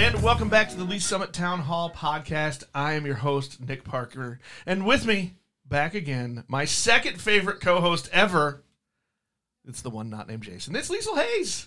and welcome back to the Lee's Summit Town Hall podcast. I am your host, Nick Parker, and with me, back again, my second favorite co host ever. It's the one not named Jason. It's Liesl Hayes.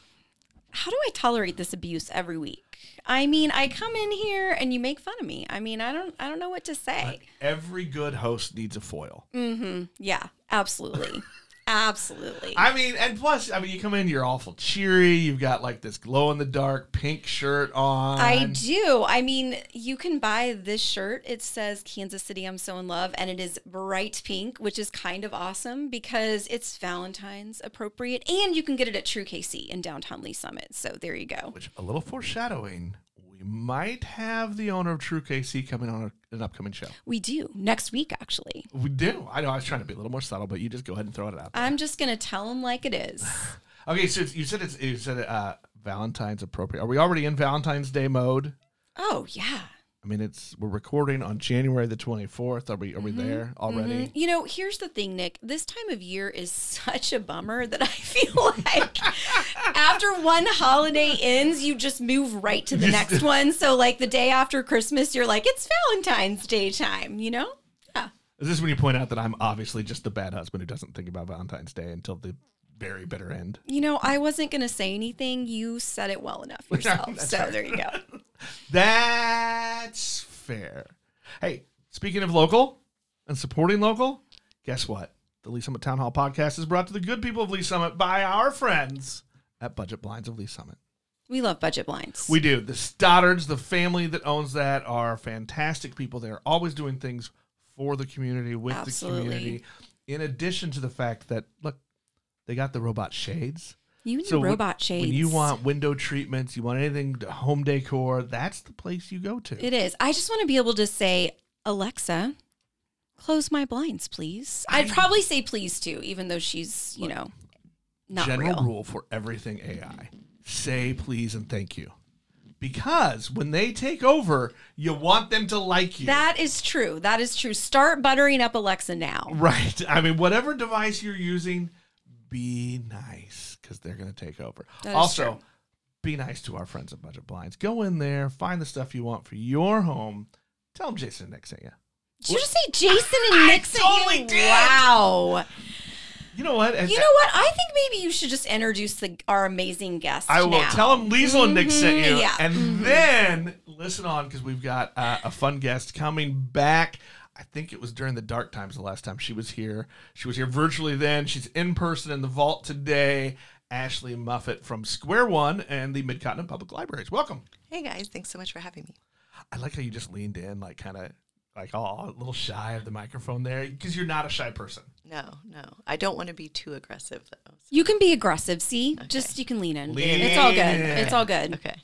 How do I tolerate this abuse every week? I mean, I come in here and you make fun of me. I mean, I don't I don't know what to say. Every good host needs a foil. Mm-hmm. Yeah, absolutely. Absolutely. I mean, and plus, I mean, you come in, you're awful cheery. You've got like this glow in the dark pink shirt on. I do. I mean, you can buy this shirt. It says Kansas City, I'm so in love, and it is bright pink, which is kind of awesome because it's Valentine's appropriate, and you can get it at True KC in downtown Lee's Summit. So there you go. Which a little foreshadowing. Might have the owner of True KC coming on an upcoming show. We do next week, actually. We do. I know. I was trying to be a little more subtle, but you just go ahead and throw it out. There. I'm just gonna tell him like it is. Okay, so you said it's you said uh, Valentine's appropriate. Are we already in Valentine's Day mode? Oh yeah. I mean, it's we're recording on January the twenty fourth. Are we are we there already? Mhm. You know, here's the thing, Nick. This time of year is such a bummer that I feel like after one holiday ends, you just move right to the next one. So, like the day after Christmas, you're like, it's Valentine's Day time, you know? Yeah. Is this when you point out that I'm obviously just the bad husband who doesn't think about Valentine's Day until the very bitter end? You know, I wasn't going to say anything. You said it well enough yourself. So, right. there you go. That's fair. Hey, speaking of local and supporting local, guess what? The Lee's Summit Town Hall podcast is brought to the good people of Lee's Summit by our friends at Budget Blinds of Lee's Summit. We love budget blinds. We do. The Stoddards, the family that owns that, are fantastic people. They're always doing things for the community, with Absolutely. the community. In addition to the fact that, look, they got the robot shades. You and So your when- robot shades. When you want window treatments, you want anything home decor, that's the place you go to. It is. I just want to be able to say, Alexa, close my blinds, please. I'd probably say please too, even though she's, you know, not General real. rule for everything AI say please and thank you. Because when they take over, you want them to like you. That is true. That is true. Start buttering up Alexa now. Right. I mean, whatever device you're using, be nice because they're going to take over. That also, be nice to our friends at Budget Blinds. Go in there, find the stuff you want for your home. Tell them Jason and Nick sent you. Did you just say Jason and Nick sent totally you? did. Wow. You know what? And- You know what? I think maybe you should just introduce the, our amazing guest. I will now. tell them Liesl and Nick sent you, Mhm, yeah. and then listen on because we've got uh, a fun guest coming back. I think it was during the dark times the last time she was here. She was here virtually then. She's in person in the vault today. Ashley Muffitt from Square One and the Mid Continent Public Libraries. Welcome. Hey guys, thanks so much for having me. I like how you just leaned in, like kind of like oh, a little shy of the microphone there because you're not a shy person. No, no, I don't want to be too aggressive though. You can be aggressive. See, just you can lean in. Lean it's all good. It's all good. Okay.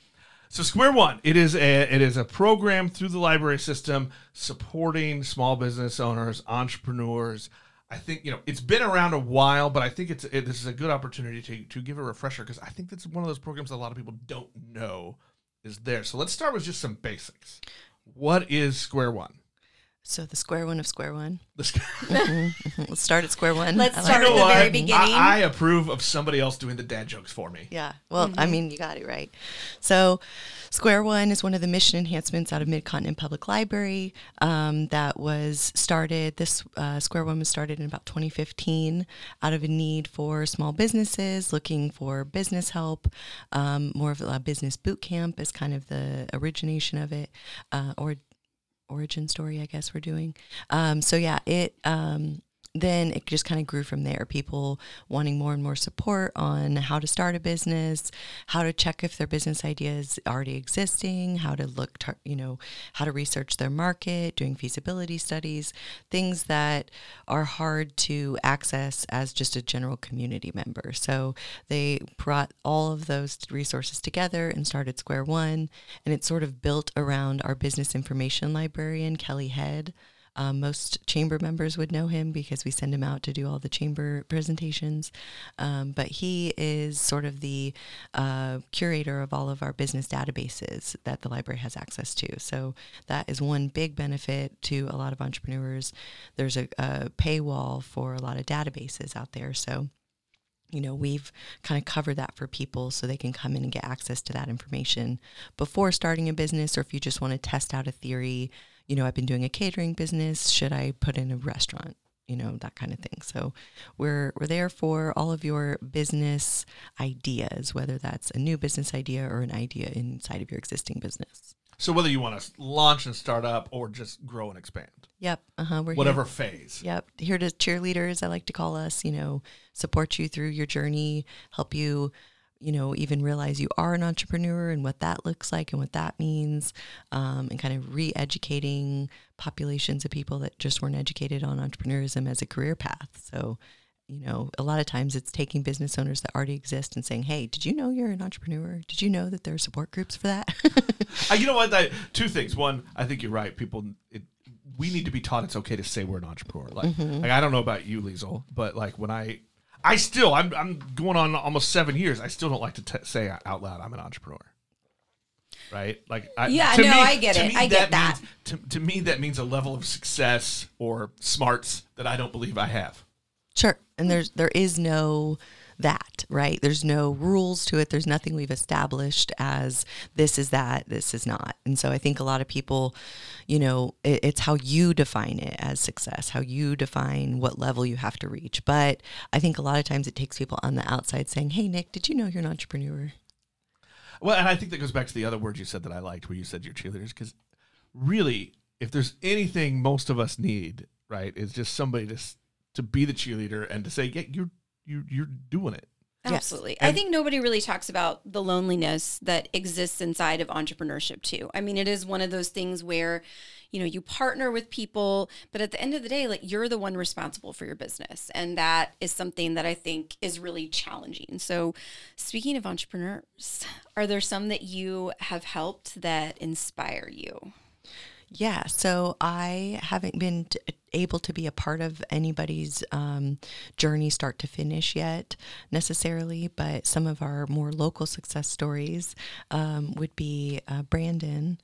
So Square One, it is a it is a program through the library system supporting small business owners, entrepreneurs. I think you know it's been around a while, but I think it's it, this is a good opportunity to to give a refresher because I think that's one of those programs that a lot of people don't know is there. So let's start with just some basics. What is Square One? So the square one of square one. This, Let's start at square one. Let's I start at it. the very beginning. I, I approve of somebody else doing the dad jokes for me. Yeah. Well, I Mm-hmm. mean, you got it right. So, Square One is one of the mission enhancements out of Mid Continent Public Library um, that was started. This uh, Square One was started in about 2015 out of a need for small businesses looking for business help. Um, more of a business boot camp is kind of the origination of it, uh, or origin story, I guess we're doing. Um, so yeah, it um, then it just kind of grew from there. People wanting more and more support on how to start a business, how to check if their business idea is already existing, how to look, tar- you know, how to research their market, doing feasibility studies, things that are hard to access as just a general community member. So they brought all of those resources together and started Square One, and it's sort of built around our business information librarian, Kelly Head. Um, most chamber members would know him because we send him out to do all the chamber presentations. Um, but he is sort of the uh, curator of all of our business databases that the library has access to. So that is one big benefit to a lot of entrepreneurs. There's a, a paywall for a lot of databases out there. So you know, we've kind of covered that for people so they can come in and get access to that information before starting a business, or if you just want to test out a theory, you know, I've been doing a catering business. Should I put in a restaurant? You know, that kind of thing. So we're we're there for all of your business ideas, whether that's a new business idea or an idea inside of your existing business. So whether you want to launch and start up or just grow and expand, Yep. Uh-huh. We're whatever Here. phase. Yep. Here to cheerleaders, I like to call us, you know, support you through your journey, help you, you know, even realize you are an entrepreneur and what that looks like and what that means, um, and kind of re educating populations of people that just weren't educated on entrepreneurism as a career path. So, you know, a lot of times it's taking business owners that already exist and saying, hey, did you know you're an entrepreneur? Did you know that there are support groups for that? Uh, you know what? I, two things. One, I think you're right. People, it, we need to be taught it's okay to say we're an entrepreneur. Like, Mm-hmm. like I don't know about you, Liesl, but like when I, I still, I'm, I'm going on almost seven years. I still don't like to t- say out loud I'm an entrepreneur. Right? Like, I, Yeah, to no, me- I get to it. me, I get that. Means, to, to me, that means a level of success or smarts that I don't believe I have. Sure. And mm. there's there is no that, right? There's no rules to it. There's nothing we've established as this is that, this is not. And so I think a lot of people, you know, it, it's how you define it as success, how you define what level you have to reach. But I think a lot of times it takes people on the outside saying, "Hey Nick, did you know you're an entrepreneur?" Well, and I think that goes back to the other words you said that I liked, where you said you're cheerleaders, because really, if there's anything most of us need, right, is just somebody to to be the cheerleader and to say, yeah, you're you you're doing it. Yes. Absolutely. I think nobody really talks about the loneliness that exists inside of entrepreneurship too. I mean, it is one of those things where, you know, you partner with people, but at the end of the day, like you're the one responsible for your business. And that is something that I think is really challenging. So, speaking of entrepreneurs, are there some that you have helped that inspire you? Yeah, so I haven't been t- able to be a part of anybody's um, journey start to finish yet necessarily, but some of our more local success stories um, would be uh, Brandon.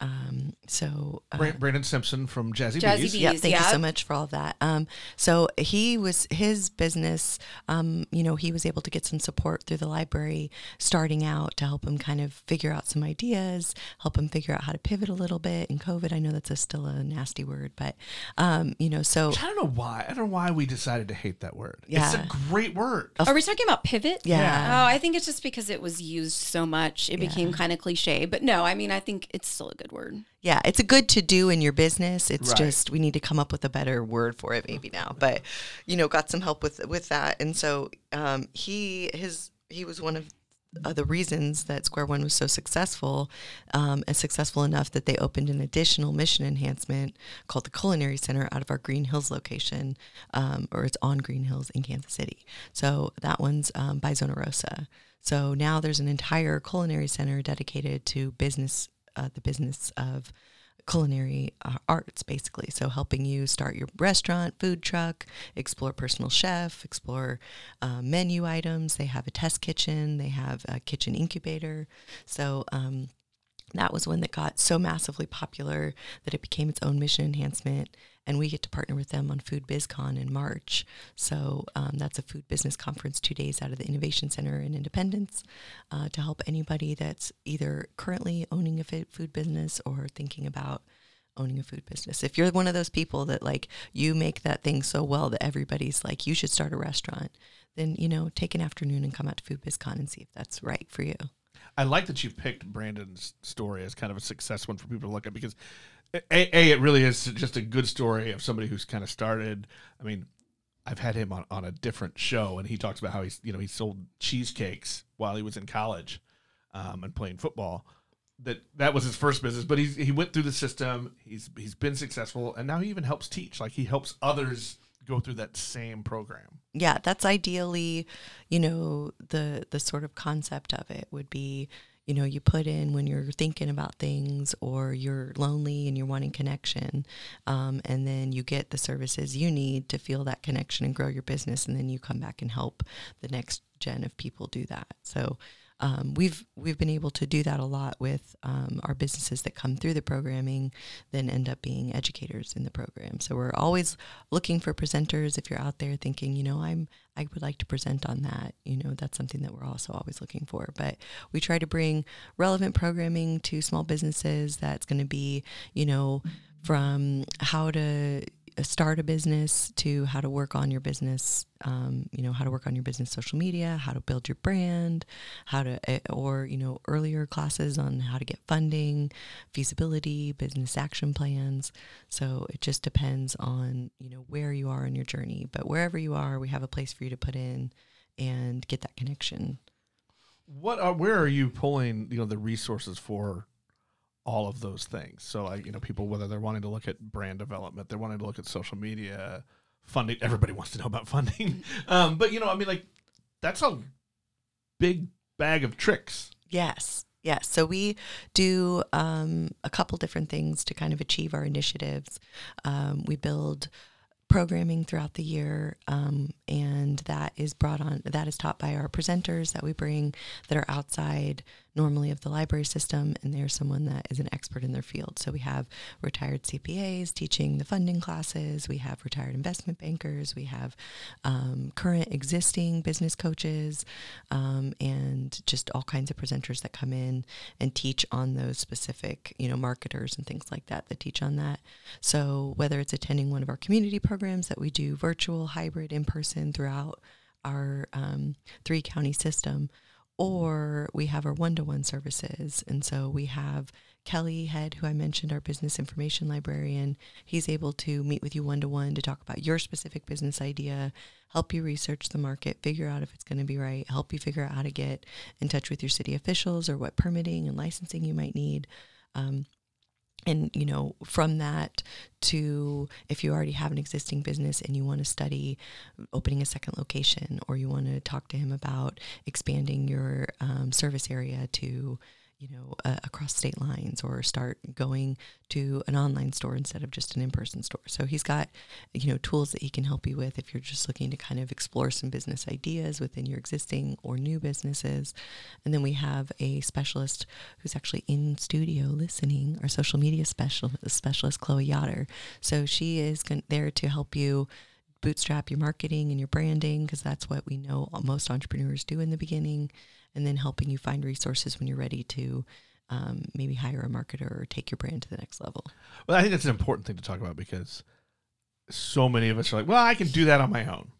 Um, so uh, Brandon Simpson from Jazzy, Jazzy Bees. Bees. yeah, thank you so much for all of that. Um, so he was his business. Um, you know, he was able to get some support through the library, starting out to help him kind of figure out some ideas, help him figure out how to pivot a little bit. In COVID, I know that's a, still a nasty word, but um, you know, so I don't know why. I don't know why we decided to hate that word. Yeah. It's a great word. Are we talking about pivot? Yeah. Oh, I think it's just because it was used so much, it became kind of cliche. But no, I mean, I think it's still a good word. yeah, it's a good to do in your business. It's Right. just we need to come up with a better word for it maybe now. But you know, got some help with with that, and so um, he his he was one of uh, the reasons that Square One was so successful, um, and successful enough that they opened an additional mission enhancement called the Culinary Center out of our Green Hills location, um, or it's on Green Hills in Kansas City. So that one's um, by Zona Rosa. So now there's an entire culinary center dedicated to business, uh, the business of culinary uh, arts, basically. So helping you start your restaurant, food truck, explore personal chef, explore uh, menu items. They have a test kitchen. They have a kitchen incubator. So um, that was one that got so massively popular that it became its own mission enhancement. And we get to partner with them on Food BizCon in March. So um, that's a food business conference two days out of the Innovation Center in Independence uh, to help anybody that's either currently owning a food business or thinking about owning a food business. If you're one of those people that like you make that thing so well that everybody's like, you should start a restaurant, then, you know, take an afternoon and come out to Food BizCon and see if that's right for you. I like that you picked Brandon's story as kind of a success one for people to look at because a, a it really is just a good story of somebody who's kind of started. I mean, I've had him on, on a different show, and he talks about how he's you know he sold cheesecakes while he was in college um, and playing football. That that was his first business, but he's he went through the system. He's he's been successful, and now he even helps teach. Like he helps others go through that same program. yeah that's ideally you know the the sort of concept of it would be you know you put in when you're thinking about things or you're lonely and you're wanting connection um, and then you get the services you need to feel that connection and grow your business and then you come back and help the next gen of people do that. So um, we've we've been able to do that a lot with um, our businesses that come through the programming, then end up being educators in the program. So we're always looking for presenters. If you're out there thinking, you know, I'm I would like to present on that, you know, that's something that we're also always looking for. But we try to bring relevant programming to small businesses. That's going to be, you know, from how to start a business to how to work on your business, um, you know, how to work on your business social media, how to build your brand, how to, eh, or, you know, earlier classes on how to get funding, feasibility, business action plans. So it just depends on, you know, where you are in your journey. But wherever you are, we have a place for you to put in and get that connection. What are, where are you pulling, you know, the resources for all of those things. So like, you know, people whether they're wanting to look at brand development, they're wanting to look at social media, funding. Everybody wants to know about funding. Um, but you know, I mean like that's a big bag of tricks. Yes. Yes. So we do um, a couple different things to kind of achieve our initiatives. Um, we build programming throughout the year, um, and that is brought on. That is taught by our presenters that we bring that are outside normally of the library system, and they're someone that is an expert in their field. So we have retired CPAs teaching the funding classes. We have retired investment bankers. We have um, current existing business coaches, um, and just all kinds of presenters that come in and teach on those specific, you know, marketers and things like that that teach on that. So whether it's attending one of our community programs that we do virtual, hybrid, in person throughout our um, three county system or we have our one-to-one services. And so we have kelly head who i mentioned our business information librarian. He's able to meet with you one-to-one to talk about your specific business idea help you research the market figure out if it's going to be right help you figure out how to get in touch with your city officials or what permitting and licensing you might need. Um, and you know from that to if you already have an existing business and you want to study opening a second location or you want to talk to him about expanding your um, service area to you know, uh, across state lines or start going to an online store instead of just an in-person store. So he's got, you know, tools that he can help you with if you're just looking to kind of explore some business ideas within your existing or new businesses. And then we have a specialist who's actually in studio listening, our social media special specialist, Chloe Yoder. So she is there to help you bootstrap your marketing and your branding because that's what we know most entrepreneurs do in the beginning and then helping you find resources when you're ready to um, maybe hire a marketer or take your brand to the next level. Well, I think that's an important thing to talk about because so many of us are like, well, I can do that on my own.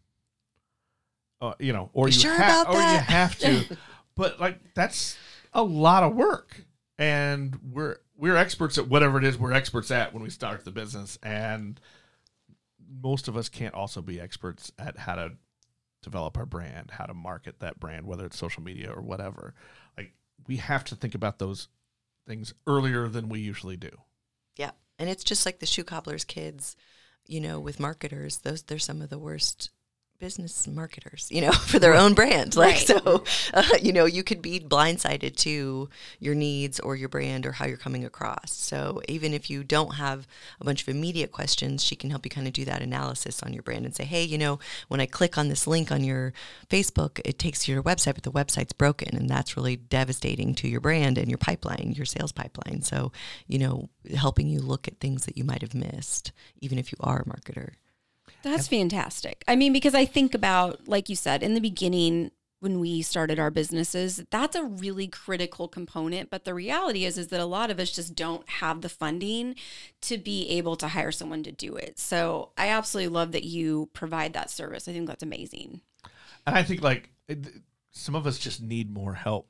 Uh, you know, or you, you, sure ha- or that? you have to. but like that's a lot of work. And we're we're experts at whatever it is we're experts at when we start the business. And most of us can't also be experts at how to develop our brand, how to market that brand, whether it's social media or whatever. Like we have to think about those things earlier than we usually do. Yeah. And it's just like the shoe cobbler's kids, you know, with marketers, those they're some of the worst business marketers, you know, for their own brand. Like, Right. so, uh, you know, you could be blindsided to your needs or your brand or how you're coming across. So, even if you don't have a bunch of immediate questions, she can help you kind of do that analysis on your brand and say, hey, you know, when I click on this link on your Facebook, it takes you to your website, but the website's broken. And that's really devastating to your brand and your pipeline, your sales pipeline. So, you know, helping you look at things that you might have missed, even if you are a marketer. That's fantastic. I mean, because I think about, like you said, in the beginning, when we started our businesses, that's a really critical component. But the reality is, is that a lot of us just don't have the funding to be able to hire someone to do it. So I absolutely love that you provide that service. I think that's amazing. And I think like some of us just need more help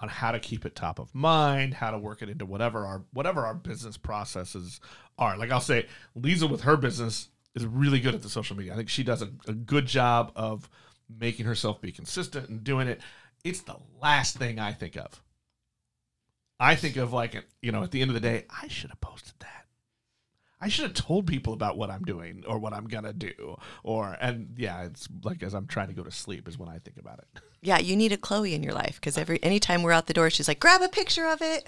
on how to keep it top of mind, how to work it into whatever our whatever our business processes are. Like I'll say, Liesl with her business is really good at the social media. I think she does a, a good job of making herself be consistent and doing it. It's the last thing I think of. I think of like you know at the end of the day, I should have posted that. I should have told people about what I'm doing or what I'm gonna do. Or and yeah, it's like as I'm trying to go to sleep is when I think about it. Yeah, you need a Chloe in your life because every anytime we're out the door, she's like, grab a picture of it,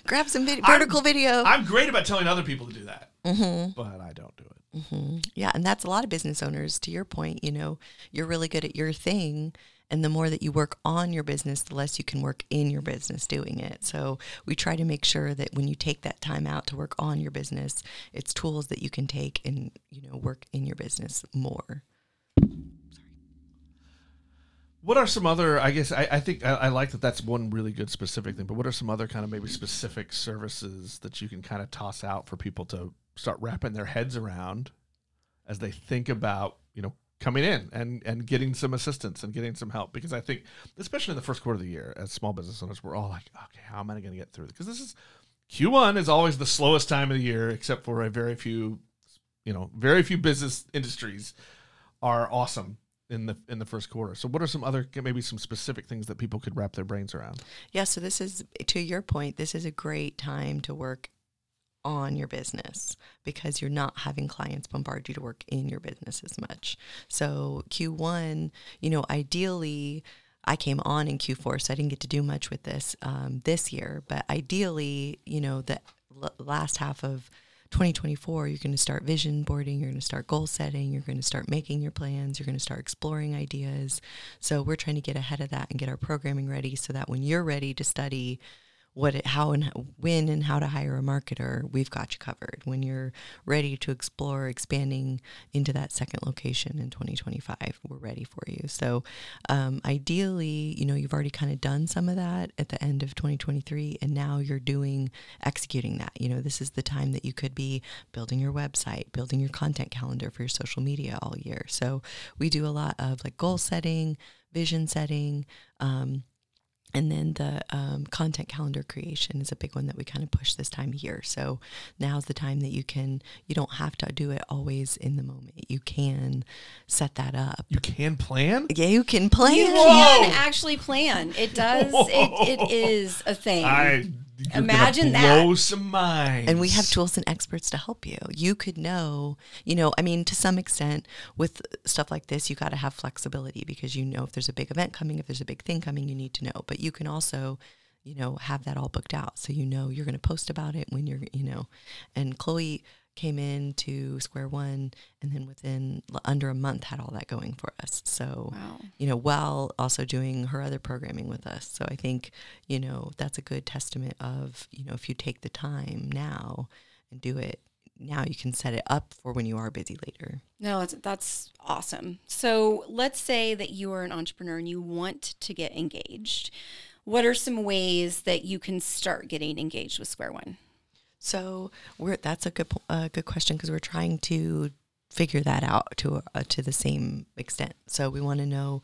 grab some vid- vertical video. I'm great about telling other people to do that, Mm-hmm. but I don't do it. Mm-hmm. Yeah, and that's a lot of business owners. To your point, you know, you're really good at your thing, And the more that you work on your business, the less you can work in your business doing it. So we try to make sure that when you take that time out to work on your business, it's tools that you can take and, you know, work in your business more. What are some other? I guess I, I think I, I like that. That's one really good specific thing. But what are some other kind of maybe specific services that you can kind of toss out for people to start wrapping their heads around as they think about you know coming in and and getting some assistance and getting some help? Because I think, especially in the first quarter of the year, as small business owners, we're all like, okay, how am I going to get through? Because this is Q1 is always the slowest time of the year, except for a very few, you know, very few business industries are awesome in the in the first quarter. So what are some other maybe some specific things that people could wrap their brains around? Yeah, so this is to your point, this is a great time to work on your business because you're not having clients bombard you to work in your business as much. So Q1, you know, ideally I came on in Q4, so I didn't get to do much with this um, this year. But ideally, you know, the l- last half of 2024, you're going to start vision boarding, you're going to start goal setting, you're going to start making your plans, you're going to start exploring ideas. So we're trying to get ahead of that and get our programming ready so that when you're ready to study what it, how and when and how to hire a marketer, we've got you covered. When you're ready to explore expanding into that second location in 2025, we're ready for you. So, um, ideally, you know, you've already kind of done some of that at the end of 2023, and now you're doing executing that. You know, this is the time that you could be building your website, building your content calendar for your social media all year. So, we do a lot of like goal setting, vision setting. Um, and then the um, content calendar creation is a big one that we kind of push this time of year. So now's the time that you can, you don't have to do it always in the moment. You can set that up. You can plan? Yeah, you can plan. You Whoa. can actually plan. It does. It, it is a thing. I you're Imagine that. blow some minds. And we have tools and experts to help you. You could know, you know, I mean, to some extent, with stuff like this, you got to have flexibility because you know if there's a big event coming, if there's a big thing coming, you need to know. But you can also, you know, have that all booked out. So you know you're going to post about it when you're, you know. And Chloe came in to Square One and then within under a month had all that going for us. So, Wow. you know, while also doing her other programming with us. So I think, you know, that's a good testament of, you know, if you take the time now and do it now, you can set it up for when you are busy later. No, that's, that's awesome. So let's say that you are an entrepreneur and you want to get engaged. What are some ways that you can start getting engaged with Square One? So we're that's a good uh, good question because we're trying to figure that out to uh, to the same extent. So we want to know,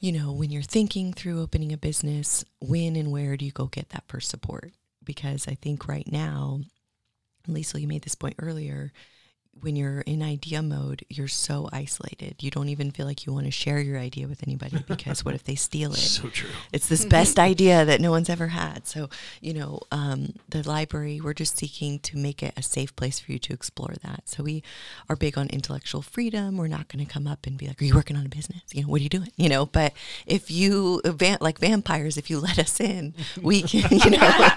you know, when you're thinking through opening a business, when and where do you go get that first support? Because I think right now, Liesl, you made this point earlier. When you're in idea mode, you're so isolated. You don't even feel like you want to share your idea with anybody because what if they steal it? so true. it's this best idea that no one's ever had. So, you know, um, the library, we're just seeking to make it a safe place for you to explore that. So we are big on intellectual freedom. We're not going to come up and be like, "Are you working on a business? You know, what are you doing?" You know, but if you va- like vampires, if you let us in, we can, you know,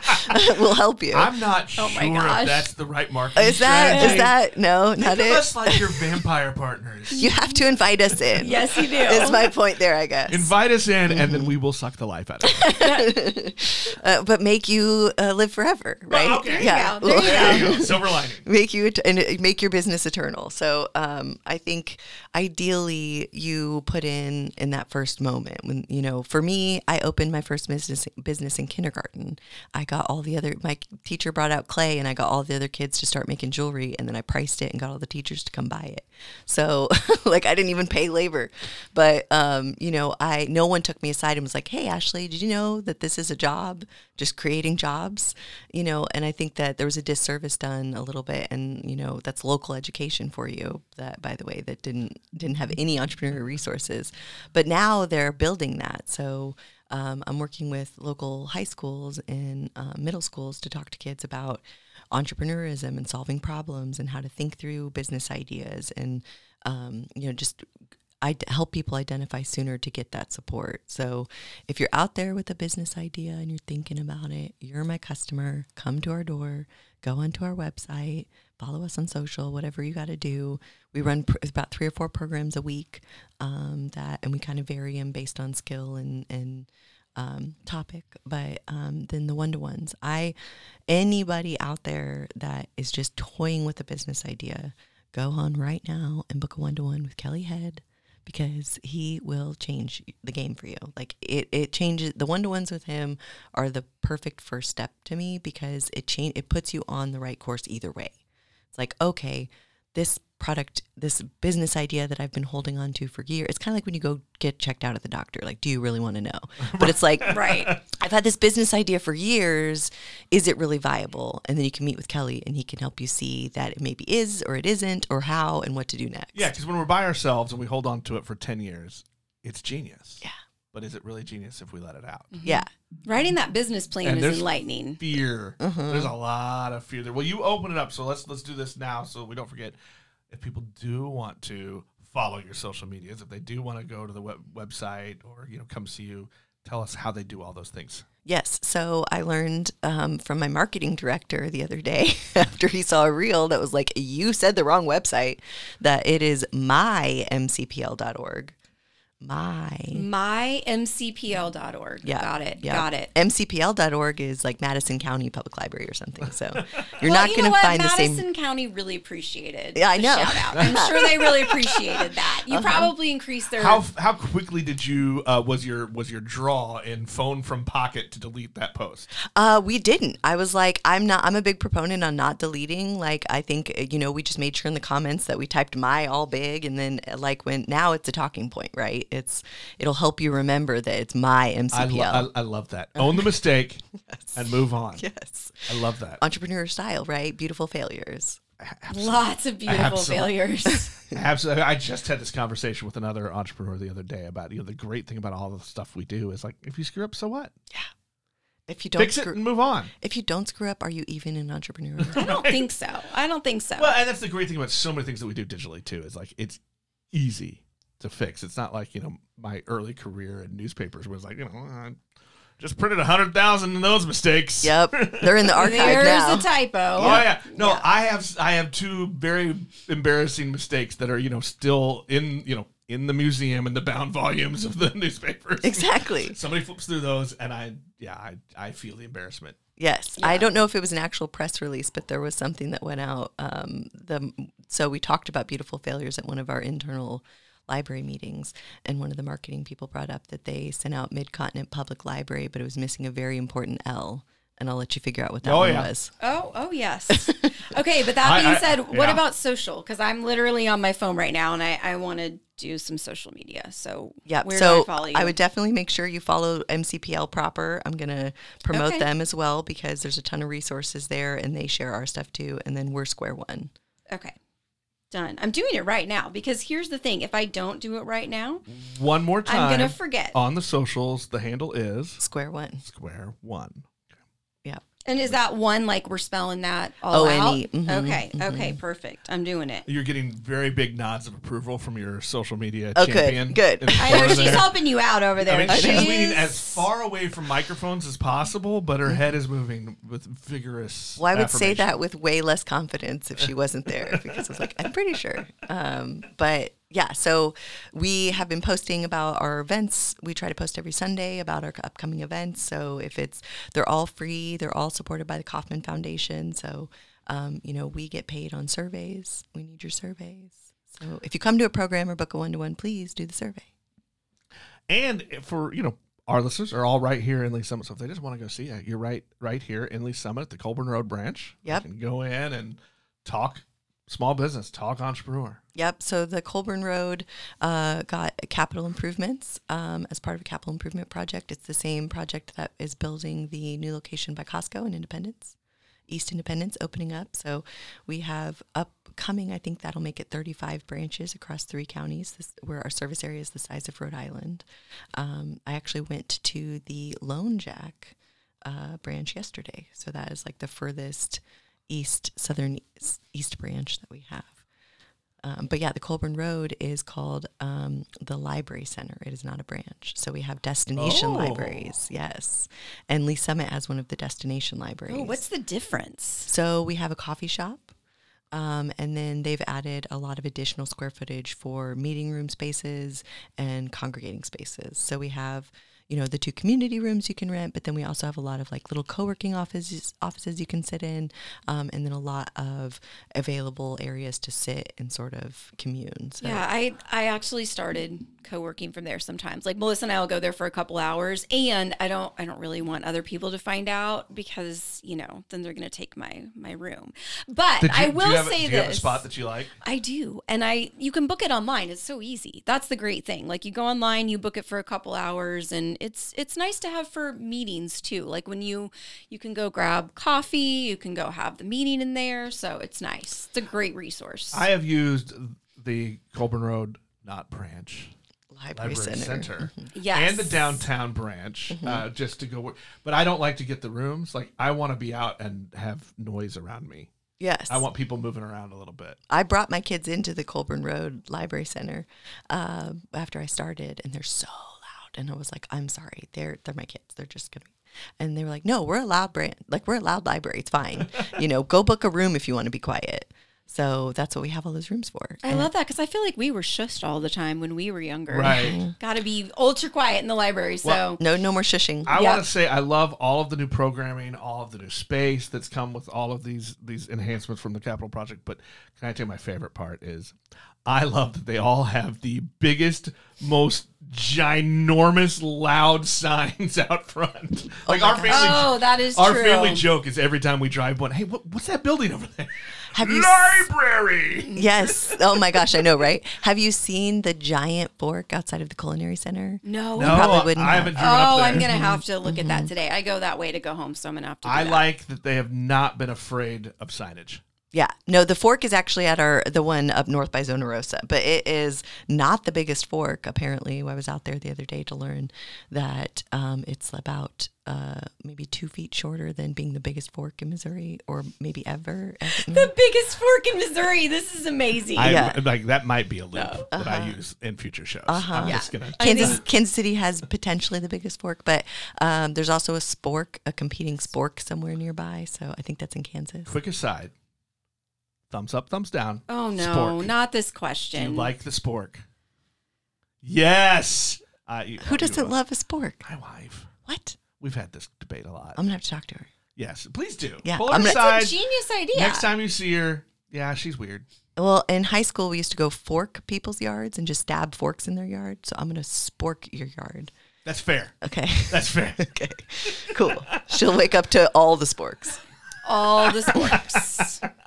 we'll help you. I'm not Oh sure my gosh. if that's the right marketing Is that is strategy. that no, not Think of it? us like your vampire partners. You have to invite us in. Yes, you do. Is my point there, I guess. Invite us in, and then we will suck the life out of you. uh, but make you uh, live forever, right? okay. There you Yeah. go. There you go. Silver lining. make you et- and make your business eternal. So um, I think ideally you put in in that first moment when you know. For me, I opened my first business business in kindergarten. I got all the other my teacher brought out clay, and I got all the other kids to start making jewelry, and then I priced it and got all the teachers to come buy it. So like I didn't even pay labor, but um, you know I no one took me aside and was like, "Hey Ashley, did you know that this is a job? Just creating jobs." You know, and I think that there was a disservice done a little bit, and you know that's local education for you. That by the way, that didn't didn't have any entrepreneurial resources, but now they're building that. So. Um, I'm working with local high schools and uh, middle schools to talk to kids about entrepreneurism and solving problems and how to think through business ideas and um, you know just I help people identify sooner to get that support. So if you're out there with a business idea and you're thinking about it, you're my customer. Come to our door, go onto our website, follow us on social, whatever you got to do. We run pr- about three or four programs a week um, that, and we kind of vary them based on skill and and um, topic. But um, then the one to ones, I anybody out there that is just toying with a business idea, go on right now and book a one to one with Kelly Head because he will change the game for you. Like it, it changes the one to ones with him are the perfect first step to me because it change it puts you on the right course either way. It's like, okay, this product, this business idea that I've been holding on to for years. It's kind of like when you go get checked out at the doctor. Like, do you really want to know? But it's like, Right. I've had this business idea for years. Is it really viable? And then you can meet with Kelly and he can help you see that it maybe is or it isn't or how and what to do next. Yeah, because when we're by ourselves and we hold on to it for 10 years, it's genius. Yeah. But is it really genius if we let it out? Yeah. Writing that business plan And is there's- enlightening. Fear. There's a lot of fear there. Well, you open it up, so let's let's do this now so we don't forget. If people do want to follow your social medias, if they do want to go to the web- website or you know come see you, tell us how they do all those things. Yes. So I learned um, from my marketing director the other day after he saw a reel that was like, you said the wrong website, that it is mymcpl.org. My. mymcpl.org. Yeah. Got it. yeah. Got it. MCPL.org is like Madison County Public Library or something. So you're Well, not you going know to what? find the same Madison. County really appreciated. Yeah, I the know. Shout out. I'm sure they really appreciated that. You Uh-huh. probably increased their. How how quickly did you uh, was your was your draw in phone from pocket to delete that post? Uh, we didn't. I was like, I'm not. I'm a big proponent on not deleting. Like, I think uh, you know, we just made sure in the comments that we typed my all big, and then uh, like when now it's a talking point, right? It's it'll help you remember that it's my I, lo- I, I love that. Own the mistake yes. and move on. yes, I love that. entrepreneur style, right? Beautiful failures. Lots of beautiful Absolutely. failures. Absolutely. I just had this conversation with another entrepreneur the other day about you know the great thing about all the stuff we do is like if you screw up, so what? Yeah. If you don't Fix it screw, and move on. if you don't screw up, are you even an entrepreneur? I don't think so. I don't think so. Well, and that's the great thing about so many things that we do digitally too. Is like it's easy to fix. It's not like you know my early career in newspapers was like you know I just printed a hundred thousand in those mistakes. yep, they're in the archive There's now. a typo. Oh yeah, no, I have I have two very embarrassing mistakes that are you know still in you know in the museum in the bound volumes of the newspapers. Exactly. Somebody flips through those, and I yeah I I feel the embarrassment. Yes, I don't know if it was an actual press release, but there was something that went out. Um, the so we talked about beautiful failures at one of our internal library meetings, and one of the marketing people brought up that they sent out Mid Continent Public Library, but it was missing a very important L. And I'll let you figure out what that Oh, one yeah. was. Oh, oh yes. Okay, but that being I- said, what yeah. about social? Because I'm literally on my phone right now, and I, I want to do some social media. So Yeah. where so do I follow you? I would definitely make sure you follow MCPL proper. I'm gonna promote Okay. them as well because there's a ton of resources there, and they share our stuff too. And then we're Square One. okay, done. I'm doing it right now because here's the thing: if I don't do it right now, One more time. I'm gonna forget. on the socials. The handle is Square One. Square One. Yeah. And is that one like we're spelling that all O-N-E, out? mhm, okay, okay, perfect. I'm doing it. You're getting very big nods of approval from your social media Oh, good, champion. good. in the I know corner she's there. helping you out over there. I mean, she's She's- leaning as far away from microphones as possible, but her head is moving with vigorous. Well, I would say affirmation. that with way less confidence if she wasn't there because I was like, I'm pretty sure. Um, but yeah, so we have been posting about our events. We try to post every Sunday about our upcoming events. So if it's, they're all free, they're all supported by the Kauffman Foundation. So, um, you know, we get paid on surveys. We need your surveys. So if you come to a program or book a one to one, please do the survey. And for you know, our listeners are all right here in Lee's Summit. So if they just want to go see you, you're right, right here in Lee's Summit at the Colbern Road branch. Yep. You can go in and talk small business, talk entrepreneur. Yep. So the Colbern Road uh, got capital improvements um, as part of a capital improvement project. It's the same project that is building the new location by Costco in Independence, East Independence, opening up. So we have upcoming. I think that'll make it 35 branches across three counties, this, where our service area is the size of Rhode Island. Um, I actually went to the Lone Jack uh, branch yesterday, so that is like the furthest east southern east, branch that we have. Um, but yeah, the Colbern Road is called um, the Library Center. It is not a branch. So we have destination Oh. libraries, yes. And Lee's Summit has one of the destination libraries. Oh, what's the difference? so we have a coffee shop Um, and then they've added a lot of additional square footage for meeting room spaces and congregating spaces. So we have, you know, the two community rooms you can rent, but then we also have a lot of like little co-working offices offices you can sit in, um, and then a lot of available areas to sit and sort of commune. So Yeah, I I actually started co-working from there sometimes. Like Melissa and I will go there for a couple hours and I don't I don't really want other people to find out because, you know, then they're going to take my my room. But you, I do will you have, say do this. you have a spot that you like? I do. And I you can book it online. It's so easy. That's the great thing. Like you go online, you book it for a couple hours and it's it's nice to have for meetings too. Like when you you can go grab coffee, you can go have the meeting in there, so it's nice. It's a great resource. I have used the Colbern Road, not branch, library, library center. center, Yes. and the downtown branch uh, just to go. work. But I don't like to get the rooms. Like I want to be out and have noise around me. Yes. I want people moving around a little bit. I brought my kids into the Colbern Road Library Center uh, after I started, and they're so loud. And I was like, "I'm sorry, they're they're my kids. They're just gonna." be And they were like, "No, we're a loud brand. Like we're a loud library. It's fine. you know, go book a room if you want to be quiet." So that's what we have all those rooms for. I love that because I feel like we were shushed all the time when we were younger. Right. Got to be ultra quiet in the library. So Well, No, no more shushing. I Yeah. want to say I love all of the new programming, all of the new space that's come with all of these these enhancements from the capital project. But can I tell you my favorite part is I love that they all have the biggest, most ginormous, loud signs out front. Oh like our family, oh, that is our true. family joke is every time we drive one, hey, what, what's that building over there? Have you Library. Yes. Oh my gosh, I know, right? Have you seen the giant fork outside of the Culinary Center? no. No, probably wouldn't I have. haven't driven up Oh, there. I'm gonna have to look at that mm-hmm. today. I go that way to go home, so I'm gonna have to. Do I that. like that they have not been afraid of signage. Yeah. No, the fork is actually at our the one up north by Zona Rosa, but it is not the biggest fork. Apparently, I was out there the other day to learn that um, it's about uh, maybe two feet shorter than being the biggest fork in Missouri, or maybe ever. the biggest fork in Missouri. This is amazing. I Yeah. like that might be a loop that I use in future shows. I'm Yeah. just gonna Kansas, Kansas City has potentially the biggest fork, but um, there's also a spork, a competing spork somewhere nearby. So I think that's in Kansas. quick aside. Thumbs up, thumbs down. oh no, Spork. not this Do question. you like the spork? Yes. Uh, you- Who doesn't love a spork? my wife? What? We've had this debate a lot. I'm gonna have to talk to her. yes, please do. Yeah, Pull her I'm gonna- aside. It's a genius idea. Next time you see her, yeah, she's weird. Well, in high school, we used to go fork people's yards and just stab forks in their yard. So I'm going to spork your yard. That's fair. Okay. That's fair. okay. Cool. She'll wake up to all the sporks. All the sporks.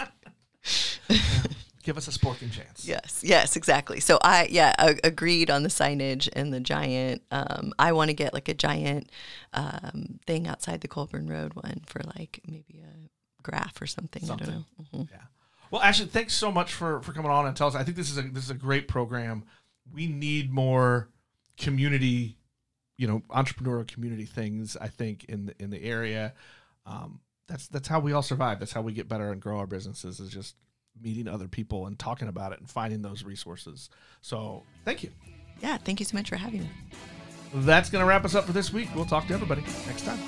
Give us a sporking chance. Yes. Yes, exactly. So I, yeah, a- agreed on the signage and the giant. Um, I want to get like a giant um, thing outside the Colbern Road one for like maybe a graph or something. I Something. don't know. Mhm. Yeah. Well, Ashley, thanks so much for for coming on and tell us. I think this is a this is a great program. We need more community, you know, entrepreneurial community things. I think in the in the area. Um, that's that's how we all survive. That's how we get better and grow our businesses. Is just meeting other people and talking about it and finding those resources. So, thank you. Yeah. Thank you so much for having me. That's going to wrap us up for this week. We'll talk to everybody next time.